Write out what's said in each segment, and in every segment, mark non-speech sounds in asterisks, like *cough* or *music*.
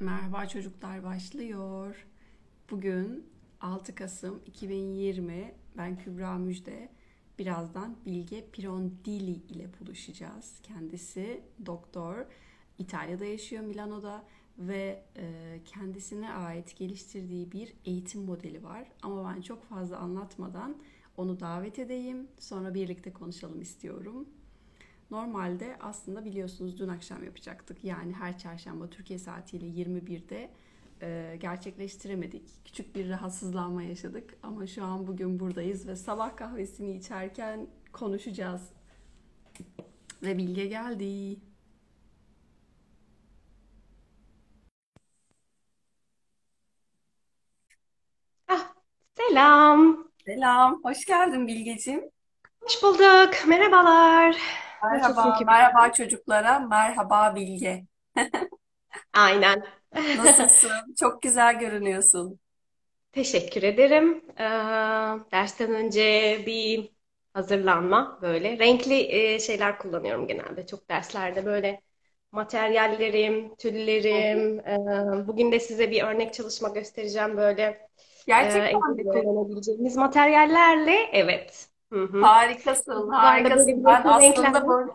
Merhaba çocuklar başlıyor. Bugün 6 Kasım 2020. Ben Kübra Müjde. Birazdan Bilge Pirondili ile buluşacağız. Kendisi doktor. İtalya'da yaşıyor Milano'da ve e, kendisine ait geliştirdiği bir eğitim modeli var. Ama ben çok fazla anlatmadan onu davet edeyim. Sonra birlikte konuşalım istiyorum. Normalde aslında biliyorsunuz dün akşam yapacaktık. Yani her çarşamba Türkiye saatiyle 21'de e, gerçekleştiremedik. Küçük bir rahatsızlanma yaşadık ama şu an bugün buradayız ve sabah kahvesini içerken konuşacağız. Ve Bilge geldi. Ah, selam. Selam, hoş geldin Bilgeciğim. Hoş bulduk. Merhabalar. Merhaba, merhaba çocuklara, merhaba Bilge. *laughs* Aynen. Nasılsın? *laughs* Çok güzel görünüyorsun. Teşekkür ederim. Ee, dersten önce bir hazırlanma böyle. Renkli e, şeyler kullanıyorum genelde. Çok derslerde böyle materyallerim, tüllerim. Ee, bugün de size bir örnek çalışma göstereceğim böyle e, Gerçekten evde mi? kullanabileceğimiz materyallerle. Evet. Hı hı. Harikasın, harikasın. Ben aslında böyle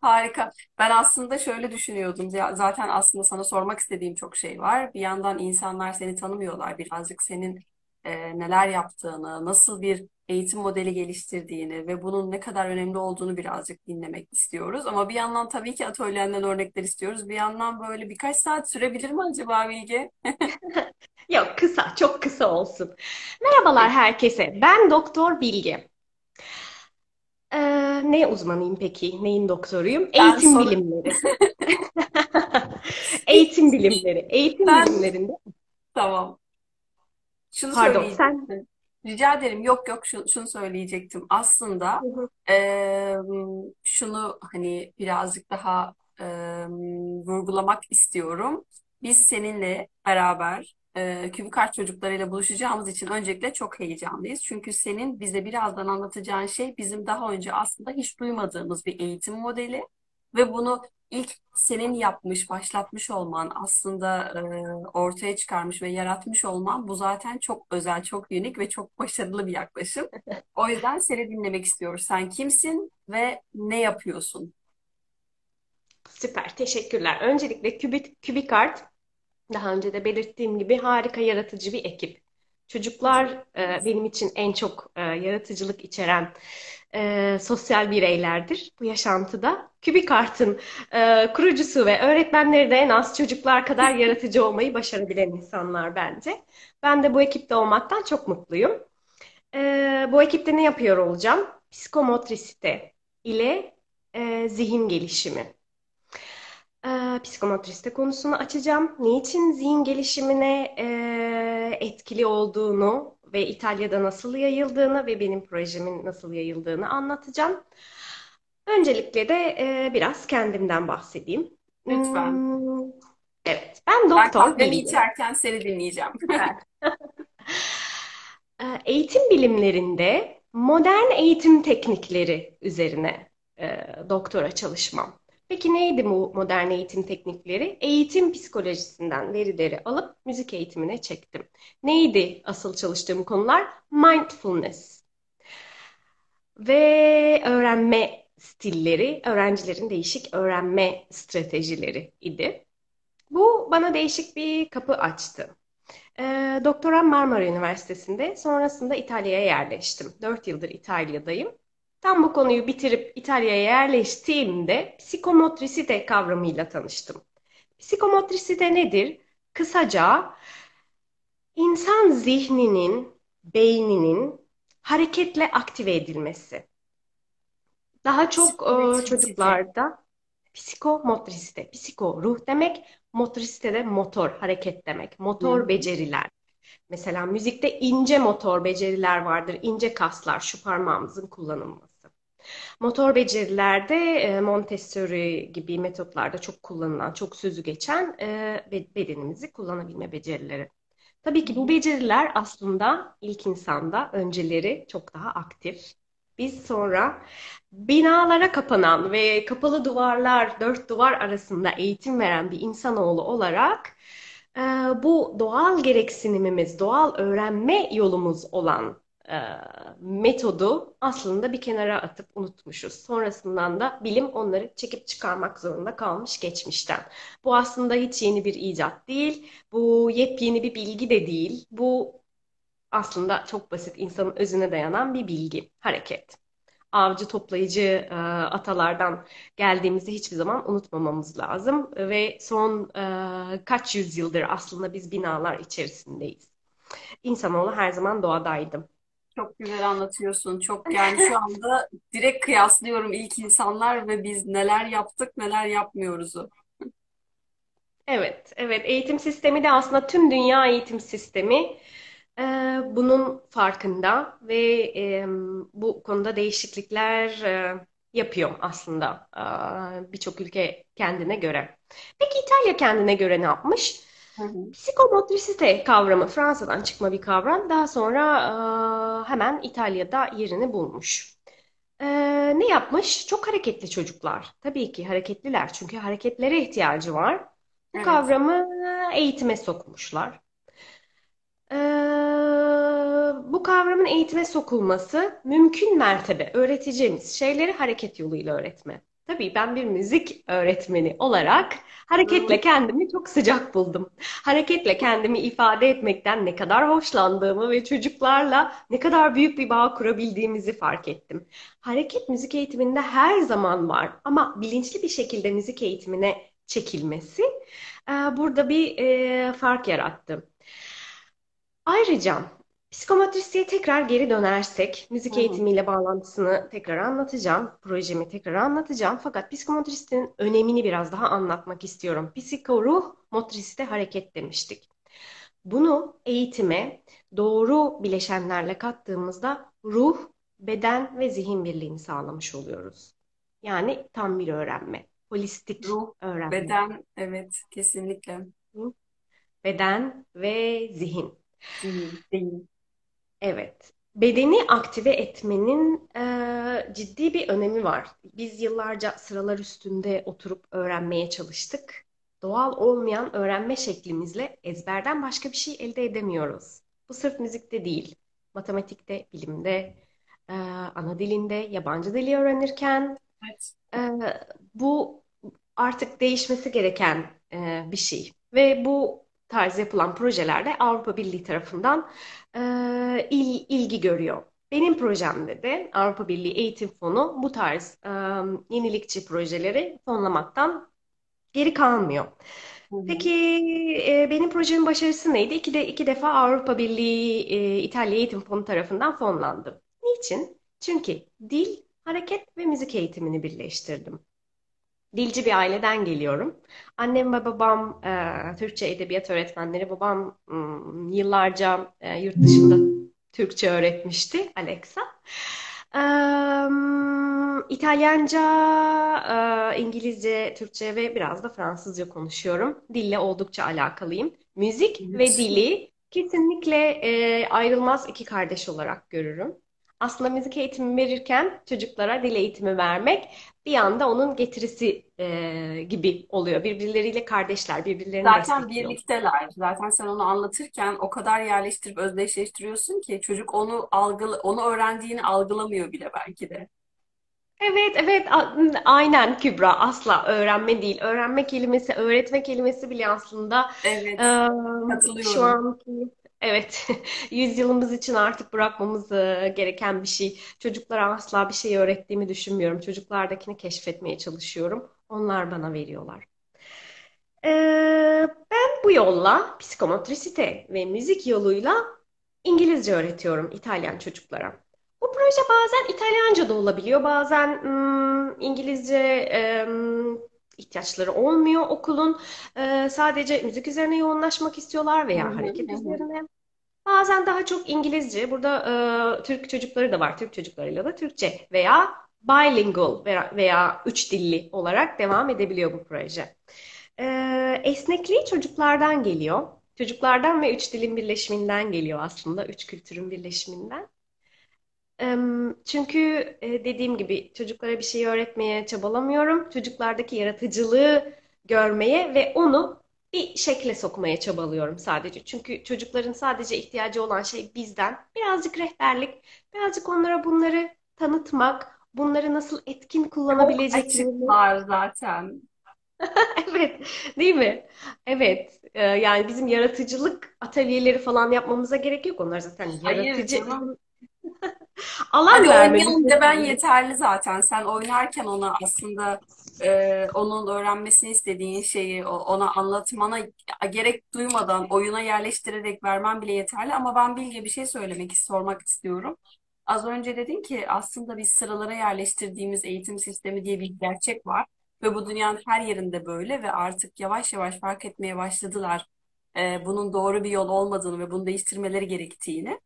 Harika. Ben aslında şöyle düşünüyordum. Ya- Zaten aslında sana sormak istediğim çok şey var. Bir yandan insanlar seni tanımıyorlar. Birazcık senin e, neler yaptığını, nasıl bir eğitim modeli geliştirdiğini ve bunun ne kadar önemli olduğunu birazcık dinlemek istiyoruz. Ama bir yandan tabii ki atölyenden örnekler istiyoruz. Bir yandan böyle birkaç saat sürebilir mi acaba Bilge? *laughs* Yok kısa, çok kısa olsun. Merhabalar herkese. Ben Doktor Bilge. Ee, ne uzmanıyım peki? Neyin doktoruyum? Ben Eğitim soru bilimleri. *laughs* Eğitim bilimleri. Eğitim ben bilimlerinde. tamam. Şunu Pardon, sen. Rica ederim. Yok yok şunu, şunu söyleyecektim. Aslında Hı hı. eee, şunu hani birazcık daha eee, vurgulamak istiyorum. Biz seninle beraber eee Kübik Art çocuklarıyla buluşacağımız için öncelikle çok heyecanlıyız. Çünkü senin bize birazdan anlatacağın şey bizim daha önce aslında hiç duymadığımız bir eğitim modeli ve bunu ilk senin yapmış, başlatmış olman, aslında e, ortaya çıkarmış ve yaratmış olman bu zaten çok özel, çok unik ve çok başarılı bir yaklaşım. *laughs* O yüzden seni dinlemek istiyoruz. Sen kimsin ve ne yapıyorsun? Süper, teşekkürler. Öncelikle Kübik, Kübikart, daha önce de belirttiğim gibi harika yaratıcı bir ekip. Çocuklar e, benim için en çok e, yaratıcılık içeren e, sosyal bireylerdir bu yaşantıda. Kübikart'ın e, kurucusu ve öğretmenleri de en az çocuklar kadar *laughs* yaratıcı olmayı başarabilen insanlar bence. Ben de bu ekipte olmaktan çok mutluyum. E, bu ekipte ne yapıyor olacağım? Psikomotrisite ile e, zihin gelişimi. Ee, psikomotriste konusunu açacağım. Niçin zihin gelişimine e, etkili olduğunu ve İtalya'da nasıl yayıldığını ve benim projemin nasıl yayıldığını anlatacağım. Öncelikle de e, biraz kendimden bahsedeyim. Lütfen. Hmm, evet, ben Ben Doktor kahvemi Bilge. içerken seni dinleyeceğim. *laughs* Eğitim bilimlerinde modern eğitim teknikleri üzerine e, doktora çalışmam. Peki neydi bu modern eğitim teknikleri? Eğitim psikolojisinden verileri alıp müzik eğitimine çektim. Neydi asıl çalıştığım konular? Mindfulness ve öğrenme stilleri, öğrencilerin değişik öğrenme stratejileri idi. Bu bana değişik bir kapı açtı. Ee, doktoram Marmara Üniversitesi'nde. Sonrasında İtalya'ya yerleştim. 4 yıldır İtalya'dayım. Tam bu konuyu bitirip İtalya'ya yerleştiğimde psikomotrisite kavramıyla tanıştım. Psikomotrisite nedir? Kısaca insan zihninin, beyninin hareketle aktive edilmesi. Daha çok e, çocuklarda psikomotrisite, psiko ruh demek, motrisite de motor, hareket demek, motor hı. beceriler. Mesela müzikte ince motor beceriler vardır, ince kaslar, şu parmağımızın kullanılması. Motor becerilerde e, Montessori gibi metotlarda çok kullanılan, çok sözü geçen e, be- bedenimizi kullanabilme becerileri. Tabii ki bu beceriler aslında ilk insanda önceleri çok daha aktif. Biz sonra binalara kapanan ve kapalı duvarlar, dört duvar arasında eğitim veren bir insanoğlu olarak e, bu doğal gereksinimimiz, doğal öğrenme yolumuz olan metodu aslında bir kenara atıp unutmuşuz. Sonrasından da bilim onları çekip çıkarmak zorunda kalmış geçmişten. Bu aslında hiç yeni bir icat değil. Bu yepyeni bir bilgi de değil. Bu aslında çok basit insanın özüne dayanan bir bilgi, hareket. Avcı toplayıcı e, atalardan geldiğimizi hiçbir zaman unutmamamız lazım ve son e, kaç yüzyıldır aslında biz binalar içerisindeyiz. İnsanoğlu her zaman doğadaydı. Çok güzel anlatıyorsun. Çok yani şu anda direkt kıyaslıyorum ilk insanlar ve biz neler yaptık, neler yapmıyoruzu. Evet, evet. Eğitim sistemi de aslında tüm dünya eğitim sistemi e, bunun farkında ve e, bu konuda değişiklikler e, yapıyor aslında e, birçok ülke kendine göre. Peki İtalya kendine göre ne yapmış? Hı hı. Psikomotrisite kavramı Fransa'dan çıkma bir kavram. Daha sonra e, hemen İtalya'da yerini bulmuş. E, ne yapmış? Çok hareketli çocuklar. Tabii ki hareketliler çünkü hareketlere ihtiyacı var. Bu Evet. kavramı eğitime sokmuşlar. E, bu kavramın eğitime sokulması mümkün mertebe öğreteceğimiz şeyleri hareket yoluyla öğretme. Tabii ben bir müzik öğretmeni olarak hareketle kendimi çok sıcak buldum. Hareketle kendimi ifade etmekten ne kadar hoşlandığımı ve çocuklarla ne kadar büyük bir bağ kurabildiğimizi fark ettim. Hareket müzik eğitiminde her zaman var ama bilinçli bir şekilde müzik eğitimine çekilmesi burada bir fark yarattı. Ayrıca psikometristiğe tekrar geri dönersek, müzik hı. eğitimiyle bağlantısını tekrar anlatacağım, projemi tekrar anlatacağım. Fakat psikometristiğin önemini biraz daha anlatmak istiyorum. Psikoruh, motriste hareket demiştik. Bunu eğitime doğru bileşenlerle kattığımızda ruh, beden ve zihin birliğini sağlamış oluyoruz. Yani tam bir öğrenme, holistik Ruh, öğrenme. beden, evet kesinlikle. Beden ve zihin. Zihin, değil. Evet. Bedeni aktive etmenin e, ciddi bir önemi var. Biz yıllarca sıralar üstünde oturup öğrenmeye çalıştık. Doğal olmayan öğrenme şeklimizle ezberden başka bir şey elde edemiyoruz. Bu sırf müzikte değil, matematikte, bilimde, e, ana dilinde, yabancı dili öğrenirken Evet. e, bu artık değişmesi gereken e, bir şey. Ve bu tarz yapılan projelerde Avrupa Birliği tarafından e, il- ilgi görüyor. Benim projemde de Avrupa Birliği Eğitim Fonu bu tarz e, yenilikçi projeleri fonlamaktan geri kalmıyor. Peki e, benim projemin başarısı neydi? İki de iki defa Avrupa Birliği e, İtalya Eğitim Fonu tarafından fonlandı. Niçin? Çünkü dil, hareket ve müzik eğitimini birleştirdim. Dilci bir aileden geliyorum. Annem ve babam e, Türkçe edebiyat öğretmenleri. Babam mm, yıllarca e, yurt dışında Türkçe öğretmişti, Alexa. Em, İtalyanca, e, İngilizce, Türkçe ve biraz da Fransızca konuşuyorum. Dille oldukça alakalıyım. Müzik ve dili kesinlikle e, ayrılmaz iki kardeş olarak görürüm. Aslında müzik eğitimi verirken çocuklara dil eğitimi vermek bir anda onun getirisi e, gibi oluyor. Birbirleriyle kardeşler, birbirlerini Zaten birlikteler. Zaten sen onu anlatırken o kadar yerleştirip özdeşleştiriyorsun ki çocuk onu algıla, onu öğrendiğini algılamıyor bile belki de. Evet, evet, aynen Kübra. Asla öğrenme değil. Öğrenme kelimesi, öğretme kelimesi bile aslında Evet, e, şu katılıyorum. anki evet *laughs* yüzyılımız için artık bırakmamız e, gereken bir şey. Çocuklara asla bir şey öğrettiğimi düşünmüyorum. Çocuklardakini keşfetmeye çalışıyorum. Onlar bana veriyorlar. Ee, ben bu yolla psikomotrisite ve müzik yoluyla İngilizce öğretiyorum İtalyan çocuklara. Bu proje bazen İtalyanca da olabiliyor, bazen hmm, İngilizce em, ihtiyaçları olmuyor okulun. Ee, sadece müzik üzerine yoğunlaşmak istiyorlar veya hı, hareket üzerine. Bazen daha çok İngilizce. Burada e, Türk çocukları da var. Türk çocuklarıyla da Türkçe veya bilingual veya, veya üç dilli olarak devam edebiliyor bu proje. Ee, esnekliği çocuklardan geliyor. Çocuklardan ve üç dilin birleşiminden geliyor aslında. Üç kültürün birleşiminden. Çünkü e, dediğim gibi çocuklara bir şey öğretmeye çabalamıyorum. Çocuklardaki yaratıcılığı görmeye ve onu bir şekle sokmaya çabalıyorum sadece. Çünkü çocukların sadece ihtiyacı olan şey bizden birazcık rehberlik, birazcık onlara bunları tanıtmak, bunları nasıl etkin kullanabileceklerini. açıklar zaten. *laughs* Evet, değil mi? Evet, Ee, yani bizim yaratıcılık atölyeleri falan yapmamıza gerek yok. Onlar zaten Hayır yaratıcı canım. Alan Hadi de ben yeterli. zaten. Sen oynarken ona aslında e, onun öğrenmesini istediğin şeyi ona anlatmana gerek duymadan oyuna yerleştirerek vermen bile yeterli. Ama ben Bilge bir şey söylemek, sormak istiyorum. Az önce dedin ki aslında biz sıralara yerleştirdiğimiz eğitim sistemi diye bir gerçek var. Ve bu dünyanın her yerinde böyle ve artık yavaş yavaş fark etmeye başladılar. e, bunun doğru bir yol olmadığını ve bunu değiştirmeleri gerektiğini.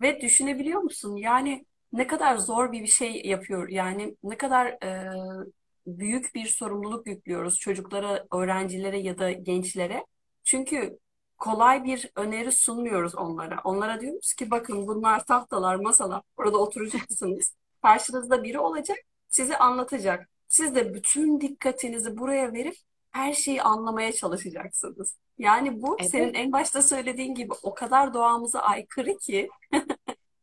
Ve düşünebiliyor musun? Yani ne kadar zor bir bir şey yapıyor. Yani ne kadar e, büyük bir sorumluluk yüklüyoruz çocuklara, öğrencilere ya da gençlere. Çünkü kolay bir öneri sunmuyoruz onlara. Onlara diyoruz ki bakın bunlar tahtalar, masalar. Orada oturacaksınız. Karşınızda biri olacak, sizi anlatacak. Siz de bütün dikkatinizi buraya verip her şeyi anlamaya çalışacaksınız. Yani bu senin Evet. en başta söylediğin gibi o kadar doğamıza aykırı ki. *laughs*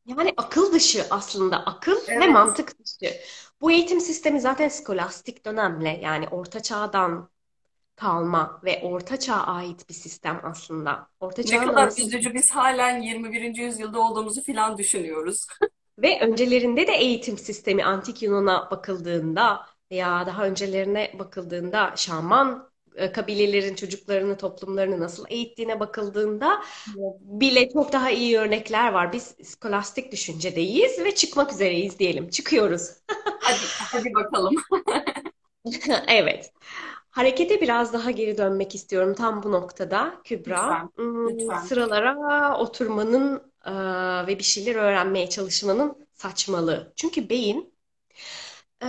Yani akıl dışı aslında akıl ve Evet. mantık dışı. Bu eğitim sistemi zaten skolastik dönemle yani orta çağdan kalma ve orta çağa ait bir sistem aslında. Orta Ne çağın kadar anası üzücü biz halen 21. yüzyılda olduğumuzu filan düşünüyoruz. *laughs* ve öncelerinde de eğitim sistemi antik Yunan'a bakıldığında veya daha öncelerine bakıldığında Şaman kabilelerin çocuklarını, toplumlarını nasıl eğittiğine bakıldığında bile çok daha iyi örnekler var. Biz skolastik düşüncedeyiz ve çıkmak üzereyiz diyelim. Çıkıyoruz. Hadi, hadi bakalım. *laughs* Evet. Harekete biraz daha geri dönmek istiyorum tam bu noktada Kübra. Lütfen, Hmm, lütfen. Sıralara oturmanın e, ve bir şeyler öğrenmeye çalışmanın saçmalığı. Çünkü beyin e,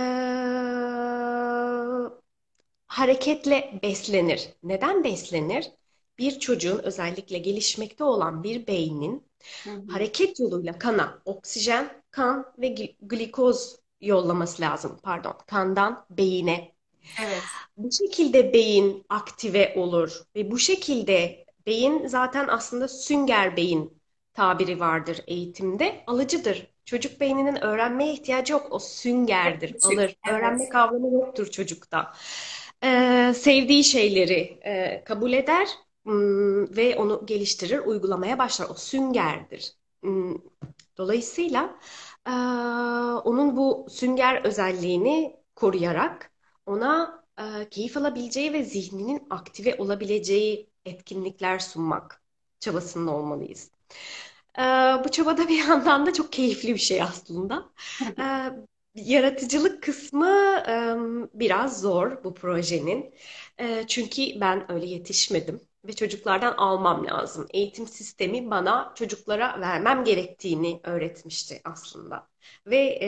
hareketle beslenir. Neden beslenir? Bir çocuğun özellikle gelişmekte olan bir beynin Hı hı. hareket yoluyla kana oksijen, kan ve gl- glikoz yollaması lazım. Pardon, kandan beyine. Evet. Bu şekilde beyin aktive olur ve bu şekilde beyin zaten aslında sünger beyin tabiri vardır eğitimde. Alıcıdır. Çocuk beyninin öğrenmeye ihtiyacı yok. O süngerdir. Alır. Evet. Öğrenme kavramı yoktur çocukta. Ee, sevdiği şeyleri e, kabul eder hmm, ve onu geliştirir, uygulamaya başlar. O süngerdir. Hmm, Dolayısıyla eee, onun bu sünger özelliğini koruyarak ona eee, keyif alabileceği ve zihninin aktive olabileceği etkinlikler sunmak çabasında olmalıyız. Eee, bu çabada bir *laughs* yandan da çok keyifli bir şey aslında. Yaratıcılık kısmı biraz zor bu projenin. Çünkü ben öyle yetişmedim ve çocuklardan almam lazım. Eğitim sistemi bana çocuklara vermem gerektiğini öğretmişti aslında. Ve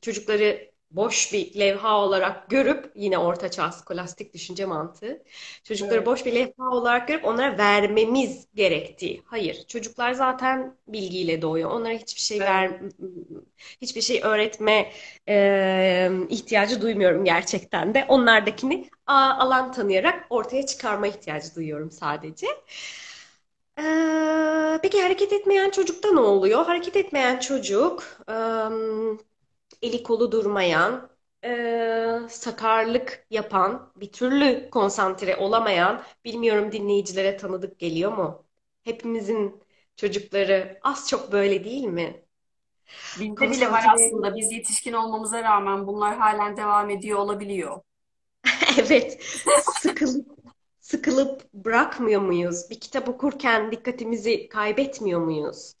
çocukları boş bir levha olarak görüp yine ortaçağ skolastik düşünce mantığı. Çocukları Evet. boş bir levha olarak görüp onlara vermemiz gerektiği. Hayır, çocuklar zaten bilgiyle doğuyor. Onlara hiçbir şey Evet. ver, hiçbir şey öğretme e, ihtiyacı duymuyorum gerçekten de. Onlardakini a- alan tanıyarak ortaya çıkarma ihtiyacı duyuyorum sadece. Peki hareket etmeyen çocukta ne oluyor? Hareket etmeyen çocuk, eli kolu durmayan, e, sakarlık yapan, bir türlü konsantre olamayan, bilmiyorum dinleyicilere tanıdık geliyor mu? Hepimizin çocukları az çok böyle değil mi? Bizde bile var Konsantre aslında. Biz yetişkin olmamıza rağmen bunlar halen devam ediyor olabiliyor. *laughs* Evet, sıkılıp sıkılıp bırakmıyor muyuz? Bir kitap okurken dikkatimizi kaybetmiyor muyuz?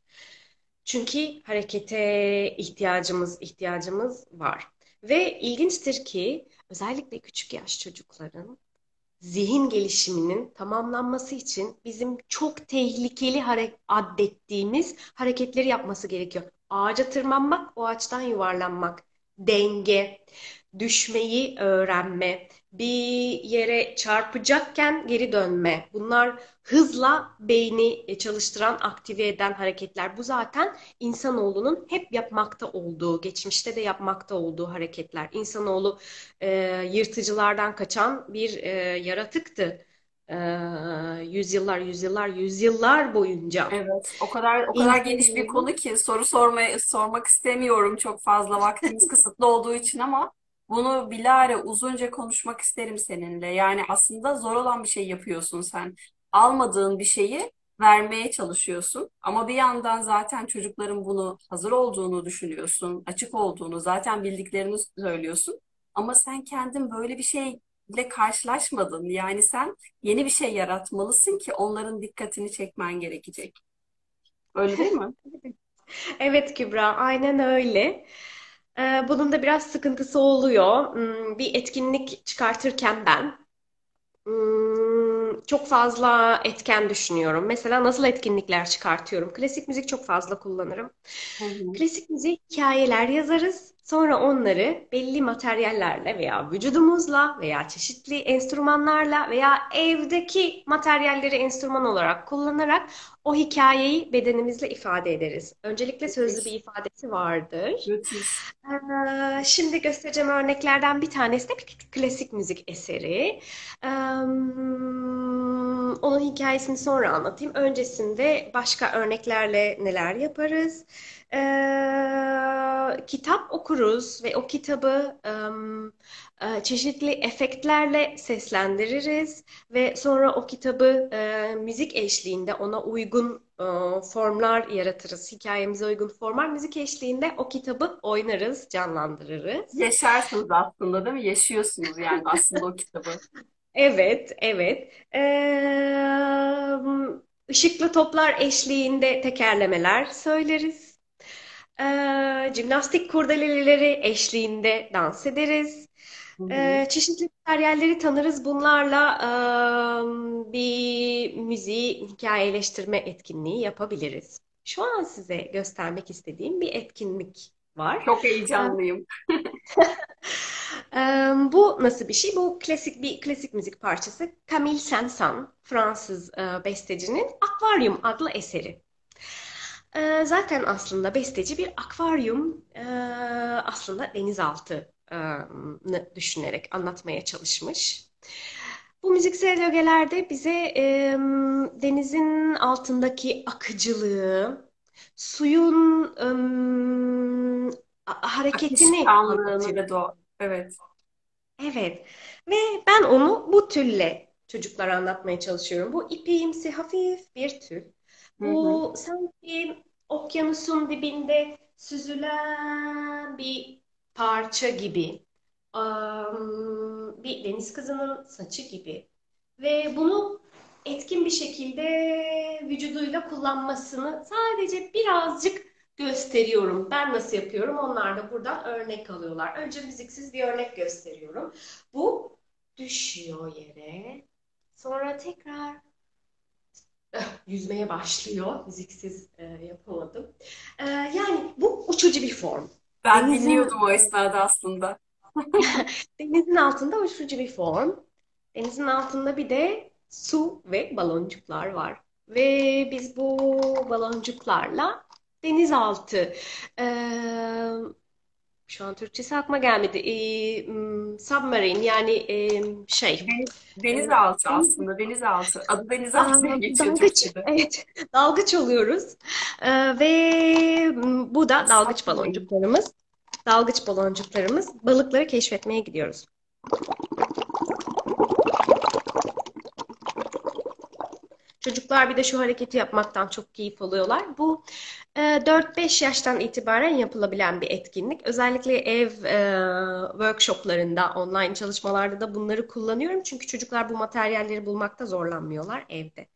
Çünkü harekete ihtiyacımız ihtiyacımız var. Ve ilginçtir ki özellikle küçük yaş çocukların zihin gelişiminin tamamlanması için bizim çok tehlikeli hare adettiğimiz hareketleri yapması gerekiyor. Ağaca tırmanmak, o ağaçtan yuvarlanmak, denge, düşmeyi öğrenme, bir yere çarpacakken geri dönme. Bunlar hızla beyni çalıştıran, aktive eden hareketler. Bu zaten insanoğlunun hep yapmakta olduğu, geçmişte de yapmakta olduğu hareketler. İnsanoğlu e, yırtıcılardan kaçan bir e, yaratıktı. Ee, yüzyıllar, yüzyıllar, yüzyıllar boyunca. Evet, o kadar o kadar geniş bir konu ki soru sormaya sormak istemiyorum çok fazla vaktimiz kısıtlı olduğu için ama bunu bilare uzunca konuşmak isterim seninle. Yani aslında zor olan bir şey yapıyorsun sen. Almadığın bir şeyi vermeye çalışıyorsun ama bir yandan zaten çocukların bunu hazır olduğunu düşünüyorsun, açık olduğunu, zaten bildiklerini söylüyorsun. Ama sen kendin böyle bir şeyle karşılaşmadın. Yani sen yeni bir şey yaratmalısın ki onların dikkatini çekmen gerekecek. Öyle değil mi? *laughs* Evet Kübra, aynen öyle. Ee, bunun da biraz sıkıntısı oluyor. Hmm, Bir etkinlik çıkartırken ben hmm, çok fazla etken düşünüyorum. Mesela nasıl etkinlikler çıkartıyorum? Klasik müzik çok fazla kullanırım. Hı hı. Klasik müzik hikayeler yazarız. Sonra onları belli materyallerle veya vücudumuzla veya çeşitli enstrümanlarla veya evdeki materyalleri enstrüman olarak kullanarak o hikayeyi bedenimizle ifade ederiz. Öncelikle sözlü bir ifadesi vardır. Ee, Şimdi göstereceğim örneklerden bir tanesi de bir klasik müzik eseri. Ee, Onun hikayesini sonra anlatayım. Öncesinde başka örneklerle neler yaparız? Ee, kitap okuruz ve o kitabı e, çeşitli efektlerle seslendiririz ve sonra o kitabı e, müzik eşliğinde ona uygun e, formlar yaratırız. Hikayemize uygun formlar. Müzik eşliğinde o kitabı oynarız, canlandırırız. Yaşarsınız aslında değil mi? Yaşıyorsunuz yani aslında o kitabı. *laughs* Evet, evet. Ee, ışıklı toplar eşliğinde tekerlemeler söyleriz. Ee, jimnastik kurdeleleri eşliğinde dans ederiz. Ee, çeşitli materyalleri tanırız. Bunlarla e, bir müziği hikayeleştirme etkinliği yapabiliriz. Şu an size göstermek istediğim bir etkinlik var. Çok heyecanlıyım. *laughs* Ee, bu nasıl bir şey? Bu klasik bir klasik müzik parçası. Camille Saint-Saëns, Fransız e, bestecinin Akvaryum adlı eseri. Ee, zaten aslında besteci bir akvaryum e, aslında denizaltını düşünerek anlatmaya çalışmış. Bu müziksel ögelerde bize e, denizin altındaki akıcılığı, suyun e, hareketini anlatıyor. doğa. Evet. Evet. Ve ben onu bu tülle çocuklara anlatmaya çalışıyorum. Bu ipeğimsi hafif bir tül. Bu sanki okyanusun dibinde süzülen bir parça gibi. Bir deniz kızının saçı gibi. Ve bunu etkin bir şekilde vücuduyla kullanmasını sadece birazcık gösteriyorum. Ben nasıl yapıyorum? Onlar da buradan örnek alıyorlar. Önce müziksiz bir örnek gösteriyorum. Bu düşüyor yere. Sonra tekrar *sighs* yüzmeye başlıyor. Müziksiz e, yapamadım. E, yani bu uçucu bir form. Ben Denizin dinliyordum o esnada aslında. *laughs* denizin altında uçucu bir form. Denizin altında bir de su ve baloncuklar var. Ve biz bu baloncuklarla denizaltı eee, şu an Türkçesi aklıma gelmedi. Eee, m, submarine yani eee, şey Deniz, denizaltı deniz aslında denizaltı. Adı denizaltı diye geçiyor dalgıç Türkçe'de. evet *laughs* dalgıç oluyoruz. Eee, ve bu da dalgıç baloncuklarımız. Dalgıç baloncuklarımız balıkları keşfetmeye gidiyoruz. Çocuklar bir de şu hareketi yapmaktan çok keyif alıyorlar. Bu e, 4-5 yaştan itibaren yapılabilen bir etkinlik. Özellikle ev e, workshoplarında, online çalışmalarda da bunları kullanıyorum. Çünkü çocuklar bu materyalleri bulmakta zorlanmıyorlar evde.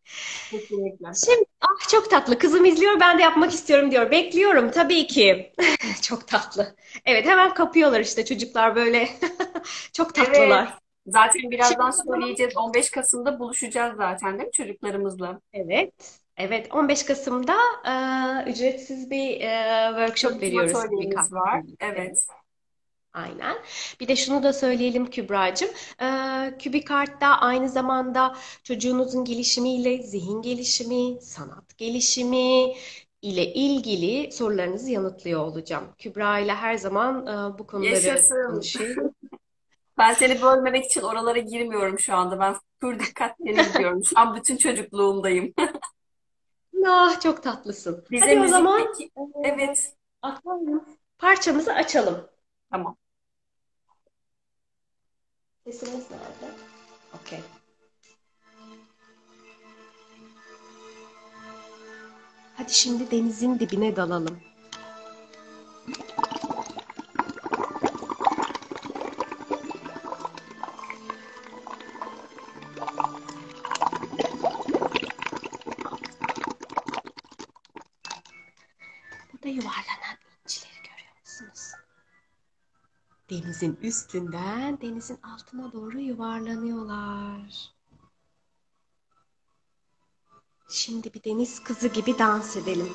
Kesinlikle. Şimdi, ah çok tatlı. Kızım izliyor, ben de yapmak istiyorum diyor. Bekliyorum tabii ki. *laughs* Çok tatlı. Evet, hemen kapıyorlar işte çocuklar böyle. *laughs* Çok Evet. Zaten birazdan söyleyeceğiz. 15 Kasım'da buluşacağız zaten değil mi çocuklarımızla? Evet. Evet, 15 Kasım'da e, ücretsiz bir e, workshop Tanıtım veriyoruz atölyemiz var. birlikte. Evet. Aynen. Bir de şunu da söyleyelim Kübra'cığım. E, KübiKart'ta aynı zamanda çocuğunuzun gelişimiyle zihin gelişimi, sanat gelişimi ile ilgili sorularınızı yanıtlıyor olacağım. Kübra ile her zaman e, bu konuları Yaşasın. konuşuyoruz. *laughs* Ben seni bölmemek için oralara girmiyorum şu anda. Ben pür dikkat seni izliyorum. Şu an bütün çocukluğumdayım. *laughs* Ah çok tatlısın. Bize Hadi o zaman müzikteki... e, Evet. akvaryum parçamızı açalım. Tamam. Sesimiz nerede? Okey. Hadi şimdi denizin dibine dalalım. Burada yuvarlanan incileri görüyor musunuz? Denizin üstünden denizin altına doğru yuvarlanıyorlar. Şimdi bir deniz kızı gibi dans edelim.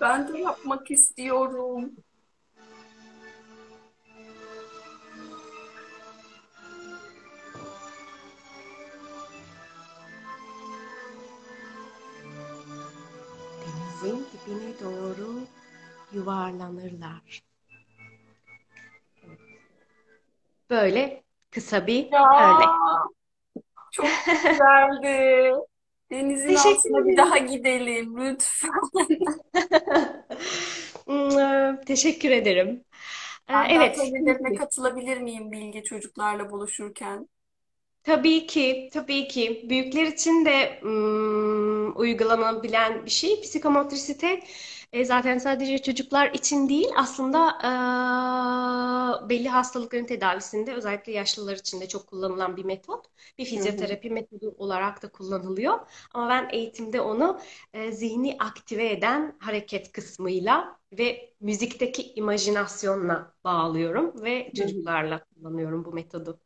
Ben de yapmak istiyorum. Yuvarlanırlar. Böyle kısa bir Ya örnek. çok *laughs* güzeldi. Denizin Teşekkür altına bir ederim. daha gidelim lütfen. Hmm, Teşekkür ederim. Ee, Ben Evet, atölyelerine katılabilir miyim Bilge çocuklarla buluşurken? Tabii ki, tabii ki. Büyükler için de mm, uygulanabilen bir şey. Psikomotriste e, zaten sadece çocuklar için değil, aslında e, belli hastalıkların tedavisinde özellikle yaşlılar için de çok kullanılan bir metot. Bir Hı hı. fizyoterapi metodu olarak da kullanılıyor. Ama ben eğitimde onu e, zihni aktive eden hareket kısmıyla ve müzikteki imajinasyonla bağlıyorum ve Hı hı. çocuklarla kullanıyorum bu metodu.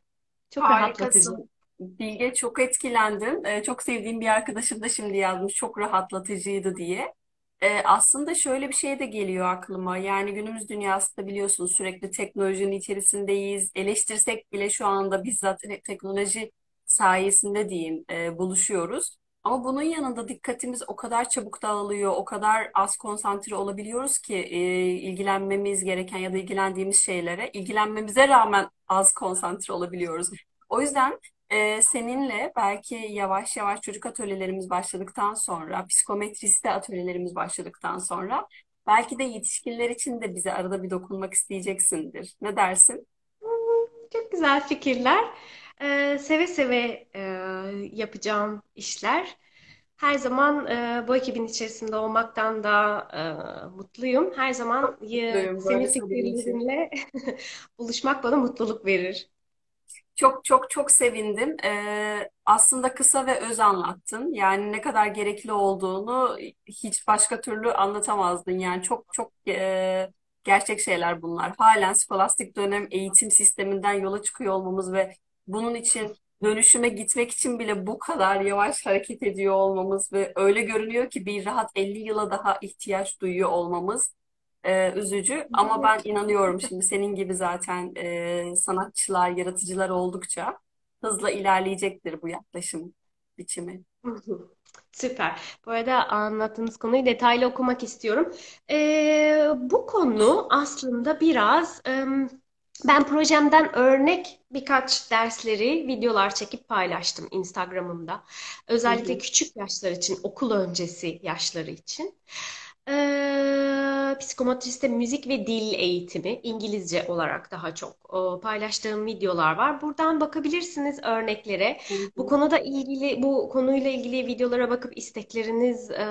Çok rahatlatıcı. Harikasın. Bilge çok etkilendim. Ee, çok sevdiğim bir arkadaşım da şimdi yazmış çok rahatlatıcıydı diye. Ee, aslında şöyle bir şey de geliyor aklıma. Yani günümüz dünyasında biliyorsunuz sürekli teknolojinin içerisindeyiz. Eleştirsek bile şu anda bizzat te- teknoloji sayesinde diyeyim e, buluşuyoruz. Ama bunun yanında dikkatimiz o kadar çabuk dağılıyor, o kadar az konsantre olabiliyoruz ki e, ilgilenmemiz gereken ya da ilgilendiğimiz şeylere ilgilenmemize rağmen az konsantre olabiliyoruz. O yüzden ee, seninle belki yavaş yavaş çocuk atölyelerimiz başladıktan sonra, psikometriste atölyelerimiz başladıktan sonra belki de yetişkinler için de bize arada bir dokunmak isteyeceksindir. Ne dersin? Çok güzel fikirler. Ee, seve seve e, yapacağım işler. Her zaman e, bu ekibin içerisinde olmaktan da e, mutluyum. Her zaman e, Mutluyum senin böyle söylediğin için. fikirlerinle *laughs* buluşmak bana mutluluk verir. Çok çok çok sevindim. Ee, aslında kısa ve öz anlattın. Yani ne kadar gerekli olduğunu hiç başka türlü anlatamazdın. Yani çok çok e, gerçek şeyler bunlar. Halen skolastik dönem eğitim sisteminden yola çıkıyor olmamız ve bunun için dönüşüme gitmek için bile bu kadar yavaş hareket ediyor olmamız ve öyle görünüyor ki bir rahat 50 yıla daha ihtiyaç duyuyor olmamız ee, üzücü ama ben inanıyorum şimdi senin gibi zaten e, sanatçılar, yaratıcılar oldukça hızla ilerleyecektir bu yaklaşım biçimi. Süper. Bu arada anlattığınız konuyu detaylı okumak istiyorum. Ee, bu konu aslında biraz em, ben projemden örnek birkaç dersleri, videolar çekip paylaştım Instagram'ımda. Hı Özellikle hı, küçük yaşlar için, okul öncesi yaşları için. Ee, psikomotriste müzik ve dil eğitimi, İngilizce olarak daha çok o, paylaştığım videolar var. Buradan bakabilirsiniz örneklere. hı Bu hı. konuda ilgili, bu konuyla ilgili videolara bakıp istekleriniz e,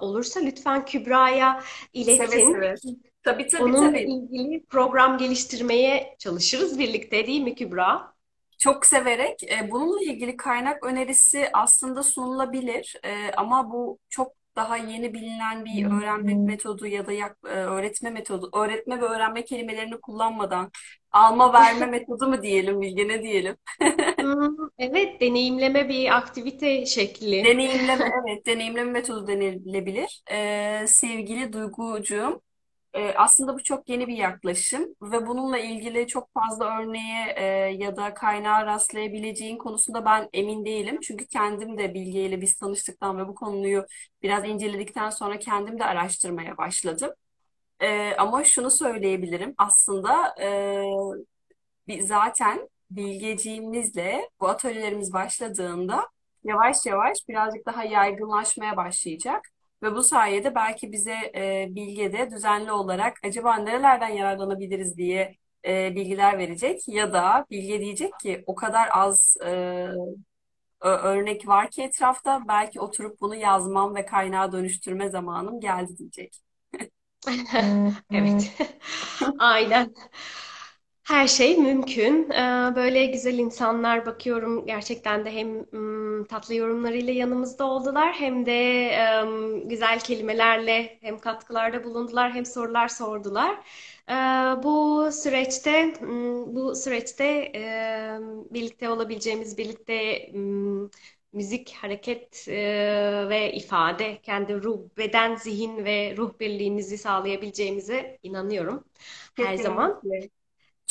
olursa lütfen Kübra'ya iletin. seve. Tabii tabii Onunla tabii. ilgili program geliştirmeye çalışırız birlikte, değil mi Kübra? Çok severek e, bununla ilgili kaynak önerisi aslında sunulabilir. E, ama bu çok daha yeni bilinen bir öğrenme metodu ya da yak- e, öğretme metodu, öğretme ve öğrenme kelimelerini kullanmadan alma verme *laughs* metodu mu diyelim Bilge ne diyelim? Evet, deneyimleme bir aktivite şekli. Deneyimleme, evet, deneyimleme metodu denilebilir. Ee, sevgili Duygucuğum, e, aslında bu çok yeni bir yaklaşım ve bununla ilgili çok fazla örneğe e, ya da kaynağa rastlayabileceğin konusunda ben emin değilim. Çünkü kendim de Bilge ile biz tanıştıktan ve bu konuyu biraz inceledikten sonra kendim de araştırmaya başladım. Ee, ama şunu söyleyebilirim. Aslında e, zaten bilgeciğimizle bu atölyelerimiz başladığında yavaş yavaş birazcık daha yaygınlaşmaya başlayacak. Ve bu sayede belki bize e, Bilge de düzenli olarak acaba nerelerden yararlanabiliriz diye e, bilgiler verecek. Ya da Bilge diyecek ki o kadar az e, örnek var ki etrafta belki oturup bunu yazmam ve kaynağa dönüştürme zamanım geldi diyecek. *laughs* Evet. *laughs* Aynen. Her şey mümkün. Ee, Böyle güzel insanlar bakıyorum gerçekten de hem tatlı yorumlarıyla yanımızda oldular hem de güzel kelimelerle hem katkılarda bulundular hem sorular sordular. Ee, Bu süreçte bu süreçte birlikte olabileceğimiz, birlikte müzik, hareket e, ve ifade, kendi ruh, beden, zihin ve ruh birliğimizi sağlayabileceğimize inanıyorum her zaman.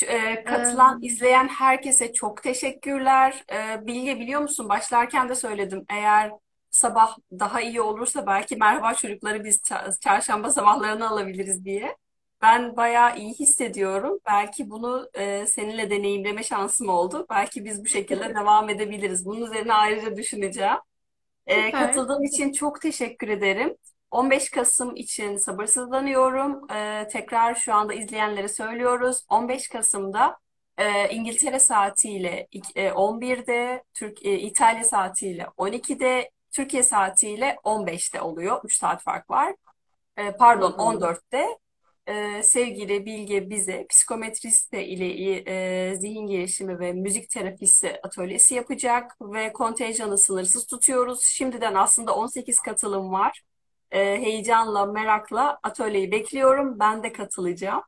E, katılan, Ee, izleyen herkese çok teşekkürler. E, Bilge biliyor musun? Başlarken de söyledim. Eğer sabah daha iyi olursa belki merhaba çocukları biz ça- çarşamba sabahlarını alabiliriz diye. Ben bayağı iyi hissediyorum. Belki bunu e, seninle deneyimleme şansım oldu. Belki biz bu şekilde *laughs* devam edebiliriz. Bunun üzerine ayrıca düşüneceğim. E, süper. katıldığın için çok teşekkür ederim. 15 Kasım için sabırsızlanıyorum. E, tekrar şu anda izleyenlere söylüyoruz. 15 Kasım'da e, İngiltere saatiyle ik- e, 11'de, Türk, e, İtalya saatiyle 12'de, Türkiye saatiyle 15'te oluyor. 3 saat fark var. E, pardon hı. 14'te e, sevgili Bilge bize psikometriste ile e, zihin gelişimi ve müzik terapisi atölyesi yapacak ve kontenjanı sınırsız tutuyoruz. Şimdiden aslında 18 katılım var. E, heyecanla, merakla atölyeyi bekliyorum. Ben de katılacağım.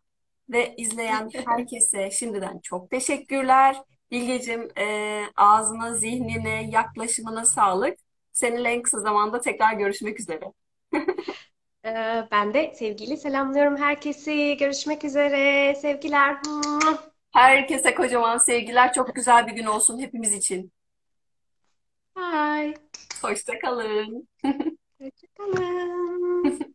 Ve izleyen herkese şimdiden çok teşekkürler. Bilgecim, e, ağzına, zihnine, yaklaşımına sağlık. Seninle en kısa zamanda tekrar görüşmek üzere. Ee, Ben de sevgiyle selamlıyorum herkesi. Görüşmek üzere. Sevgiler. Herkese kocaman sevgiler. Çok güzel bir gün olsun hepimiz için. Bye. Hoşça kalın. *laughs* Hoşça kalın.